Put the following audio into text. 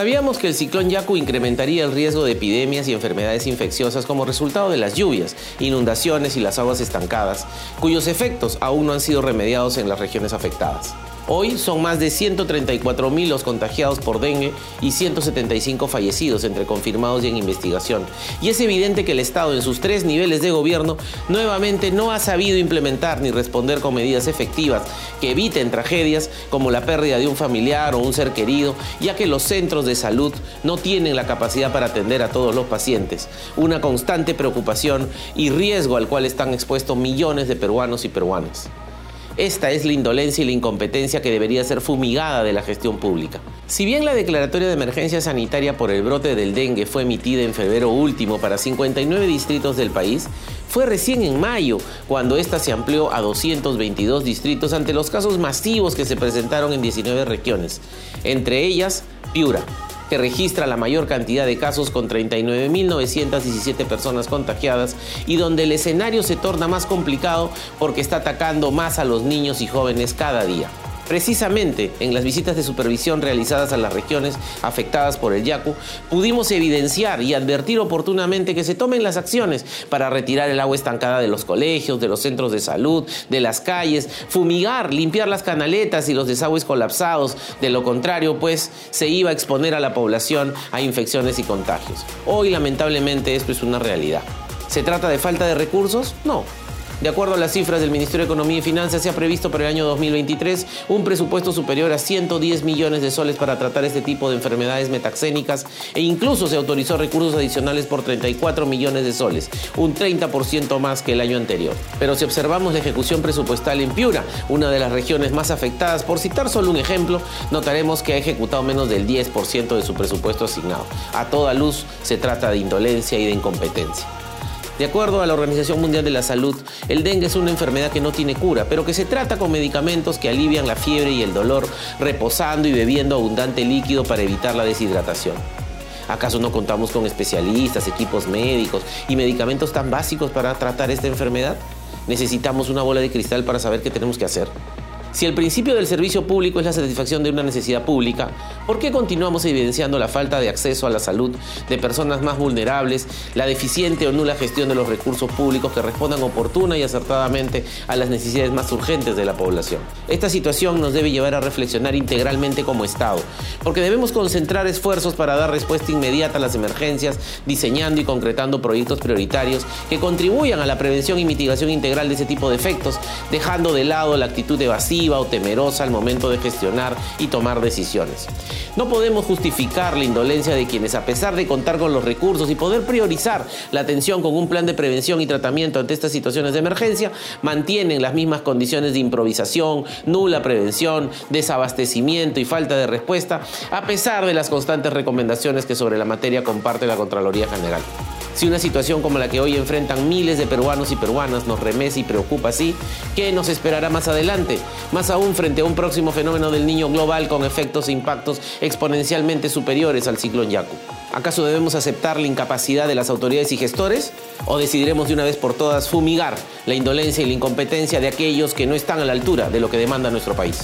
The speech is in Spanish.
Sabíamos que el ciclón Yaku incrementaría el riesgo de epidemias y enfermedades infecciosas como resultado de las lluvias, inundaciones y las aguas estancadas, cuyos efectos aún no han sido remediados en las regiones afectadas. Hoy son más de 134 mil los contagiados por dengue y 175 fallecidos entre confirmados y en investigación. Y es evidente que el Estado en sus tres niveles de gobierno nuevamente no ha sabido implementar ni responder con medidas efectivas que eviten tragedias como la pérdida de un familiar o un ser querido, ya que los centros de salud no tienen la capacidad para atender a todos los pacientes. Una constante preocupación y riesgo al cual están expuestos millones de peruanos y peruanas. Esta es la indolencia y la incompetencia que debería ser fumigada de la gestión pública. Si bien la declaratoria de emergencia sanitaria por el brote del dengue fue emitida en febrero último para 59 distritos del país, fue recién en mayo cuando esta se amplió a 222 distritos ante los casos masivos que se presentaron en 19 regiones, entre ellas Piura, que registra la mayor cantidad de casos con 39.917 personas contagiadas y donde el escenario se torna más complicado porque está atacando más a los niños y jóvenes cada día. Precisamente en las visitas de supervisión realizadas a las regiones afectadas por el Yaku, pudimos evidenciar y advertir oportunamente que se tomen las acciones para retirar el agua estancada de los colegios, de los centros de salud, de las calles, fumigar, limpiar las canaletas y los desagües colapsados. De lo contrario, pues se iba a exponer a la población a infecciones y contagios. Hoy, lamentablemente, esto es una realidad. ¿Se trata de falta de recursos? No. De acuerdo a las cifras del Ministerio de Economía y Finanzas, se ha previsto para el año 2023 un presupuesto superior a 110 millones de soles para tratar este tipo de enfermedades metaxénicas e incluso se autorizó recursos adicionales por 34 millones de soles, un 30% más que el año anterior. Pero si observamos la ejecución presupuestal en Piura, una de las regiones más afectadas, por citar solo un ejemplo, notaremos que ha ejecutado menos del 10% de su presupuesto asignado. A toda luz se trata de indolencia y de incompetencia. De acuerdo a la Organización Mundial de la Salud, el dengue es una enfermedad que no tiene cura, pero que se trata con medicamentos que alivian la fiebre y el dolor, reposando y bebiendo abundante líquido para evitar la deshidratación. ¿Acaso no contamos con especialistas, equipos médicos y medicamentos tan básicos para tratar esta enfermedad? Necesitamos una bola de cristal para saber qué tenemos que hacer. Si el principio del servicio público es la satisfacción de una necesidad pública, ¿por qué continuamos evidenciando la falta de acceso a la salud de personas más vulnerables, la deficiente o nula gestión de los recursos públicos que respondan oportuna y acertadamente a las necesidades más urgentes de la población? Esta situación nos debe llevar a reflexionar integralmente como Estado, porque debemos concentrar esfuerzos para dar respuesta inmediata a las emergencias, diseñando y concretando proyectos prioritarios que contribuyan a la prevención y mitigación integral de ese tipo de efectos, dejando de lado la actitud o temerosa al momento de gestionar y tomar decisiones. No podemos justificar la indolencia de quienes, a pesar de contar con los recursos y poder priorizar la atención con un plan de prevención y tratamiento ante estas situaciones de emergencia, mantienen las mismas condiciones de improvisación, nula prevención, desabastecimiento y falta de respuesta, a pesar de las constantes recomendaciones que sobre la materia comparte la Contraloría General. Si una situación como la que hoy enfrentan miles de peruanos y peruanas nos remece y preocupa así, ¿qué nos esperará más adelante? Más aún frente a un próximo fenómeno del niño global con efectos e impactos exponencialmente superiores al ciclón Yaku. ¿Acaso debemos aceptar la incapacidad de las autoridades y gestores? ¿O decidiremos de una vez por todas fumigar la indolencia y la incompetencia de aquellos que no están a la altura de lo que demanda nuestro país?